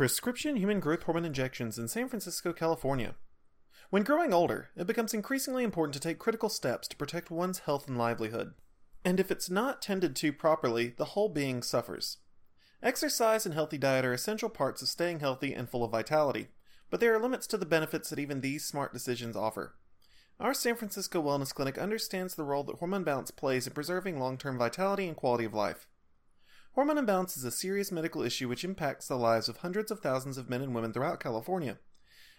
Prescription human growth hormone injections in San Francisco, California. When growing older, it becomes increasingly important to take critical steps to protect one's health and livelihood. And if it's not tended to properly, the whole being suffers. Exercise and healthy diet are essential parts of staying healthy and full of vitality, but there are limits to the benefits that even these smart decisions offer. Our San Francisco Wellness Clinic understands the role that hormone balance plays in preserving long term vitality and quality of life. Hormone imbalance is a serious medical issue which impacts the lives of hundreds of thousands of men and women throughout California.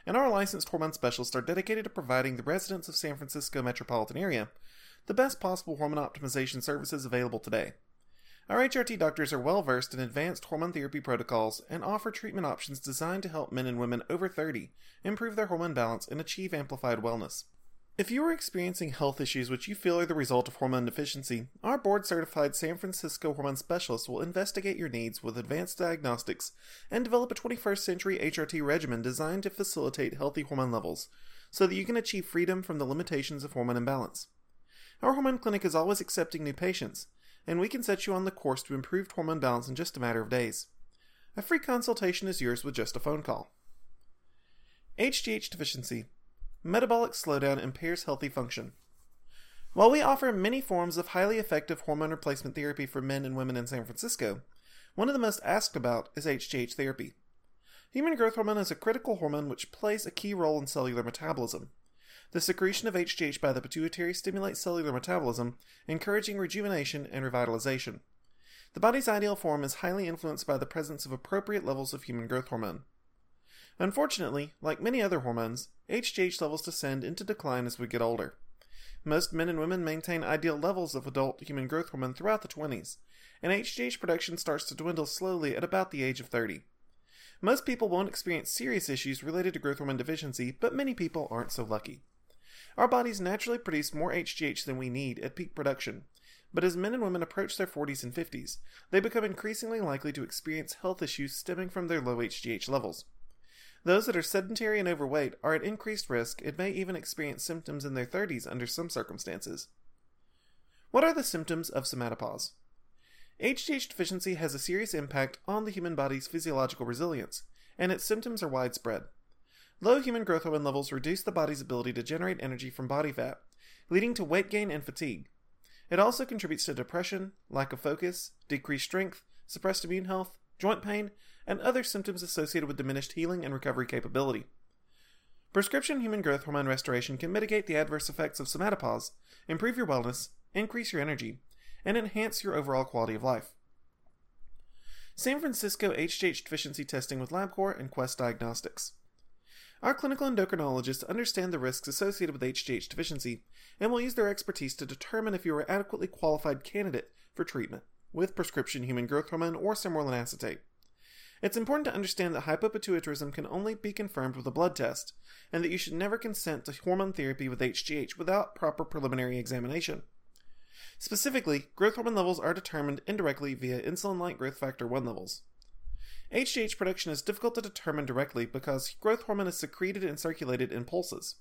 And our licensed hormone specialists are dedicated to providing the residents of San Francisco metropolitan area the best possible hormone optimization services available today. Our HRT doctors are well versed in advanced hormone therapy protocols and offer treatment options designed to help men and women over 30 improve their hormone balance and achieve amplified wellness. If you are experiencing health issues which you feel are the result of hormone deficiency, our board certified San Francisco hormone specialist will investigate your needs with advanced diagnostics and develop a 21st century HRT regimen designed to facilitate healthy hormone levels so that you can achieve freedom from the limitations of hormone imbalance. Our hormone clinic is always accepting new patients, and we can set you on the course to improved hormone balance in just a matter of days. A free consultation is yours with just a phone call. HGH deficiency metabolic slowdown impairs healthy function. While we offer many forms of highly effective hormone replacement therapy for men and women in San Francisco, one of the most asked about is HGH therapy. Human growth hormone is a critical hormone which plays a key role in cellular metabolism. The secretion of HGH by the pituitary stimulates cellular metabolism, encouraging rejuvenation and revitalization. The body's ideal form is highly influenced by the presence of appropriate levels of human growth hormone. Unfortunately, like many other hormones, HGH levels descend into decline as we get older. Most men and women maintain ideal levels of adult human growth hormone throughout the 20s, and HGH production starts to dwindle slowly at about the age of 30. Most people won't experience serious issues related to growth hormone deficiency, but many people aren't so lucky. Our bodies naturally produce more HGH than we need at peak production, but as men and women approach their 40s and 50s, they become increasingly likely to experience health issues stemming from their low HGH levels. Those that are sedentary and overweight are at increased risk and may even experience symptoms in their 30s under some circumstances. What are the symptoms of somatopause? HGH deficiency has a serious impact on the human body's physiological resilience, and its symptoms are widespread. Low human growth hormone levels reduce the body's ability to generate energy from body fat, leading to weight gain and fatigue. It also contributes to depression, lack of focus, decreased strength, suppressed immune health, joint pain, and other symptoms associated with diminished healing and recovery capability. Prescription human growth hormone restoration can mitigate the adverse effects of somatopause, improve your wellness, increase your energy, and enhance your overall quality of life. San Francisco HGH deficiency testing with LabCorp and Quest Diagnostics. Our clinical endocrinologists understand the risks associated with HGH deficiency and will use their expertise to determine if you are an adequately qualified candidate for treatment with prescription human growth hormone or sermorelin acetate. It's important to understand that hypopituitarism can only be confirmed with a blood test, and that you should never consent to hormone therapy with HGH without proper preliminary examination. Specifically, growth hormone levels are determined indirectly via insulin like growth factor 1 levels. HGH production is difficult to determine directly because growth hormone is secreted and circulated in pulses.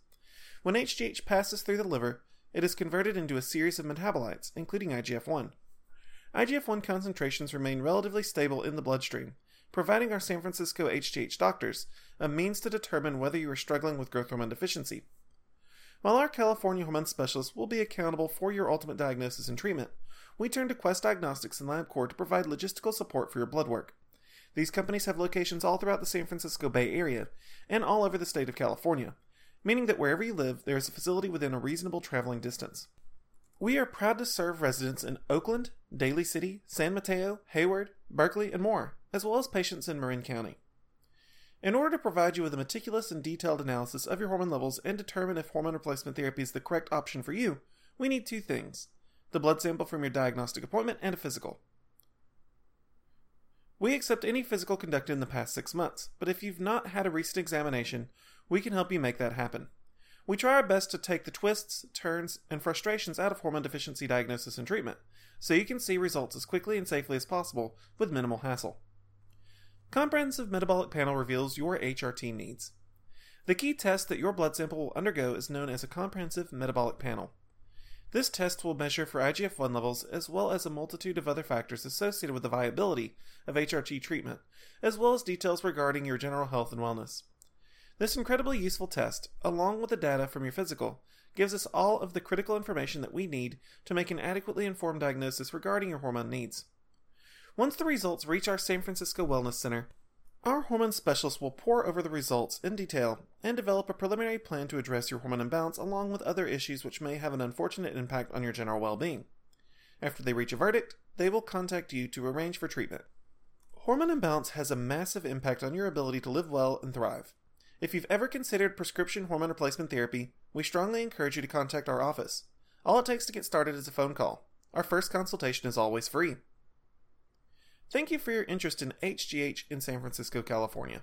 When HGH passes through the liver, it is converted into a series of metabolites, including IGF 1. IGF 1 concentrations remain relatively stable in the bloodstream, providing our San Francisco HGH doctors a means to determine whether you are struggling with growth hormone deficiency. While our California hormone specialists will be accountable for your ultimate diagnosis and treatment, we turn to Quest Diagnostics and LabCorp to provide logistical support for your blood work. These companies have locations all throughout the San Francisco Bay Area and all over the state of California, meaning that wherever you live, there is a facility within a reasonable traveling distance. We are proud to serve residents in Oakland, Daly City, San Mateo, Hayward, Berkeley, and more as well as patients in Marin County. In order to provide you with a meticulous and detailed analysis of your hormone levels and determine if hormone replacement therapy is the correct option for you, we need two things the blood sample from your diagnostic appointment and a physical. We accept any physical conducted in the past six months, but if you've not had a recent examination, we can help you make that happen. We try our best to take the twists, turns, and frustrations out of hormone deficiency diagnosis and treatment, so you can see results as quickly and safely as possible with minimal hassle. Comprehensive Metabolic Panel reveals your HRT needs. The key test that your blood sample will undergo is known as a comprehensive metabolic panel. This test will measure for IGF 1 levels as well as a multitude of other factors associated with the viability of HRT treatment, as well as details regarding your general health and wellness. This incredibly useful test, along with the data from your physical, gives us all of the critical information that we need to make an adequately informed diagnosis regarding your hormone needs. Once the results reach our San Francisco Wellness Center, our hormone specialist will pore over the results in detail and develop a preliminary plan to address your hormone imbalance along with other issues which may have an unfortunate impact on your general well being. After they reach a verdict, they will contact you to arrange for treatment. Hormone imbalance has a massive impact on your ability to live well and thrive. If you've ever considered prescription hormone replacement therapy, we strongly encourage you to contact our office. All it takes to get started is a phone call. Our first consultation is always free. Thank you for your interest in HGH in San Francisco, California.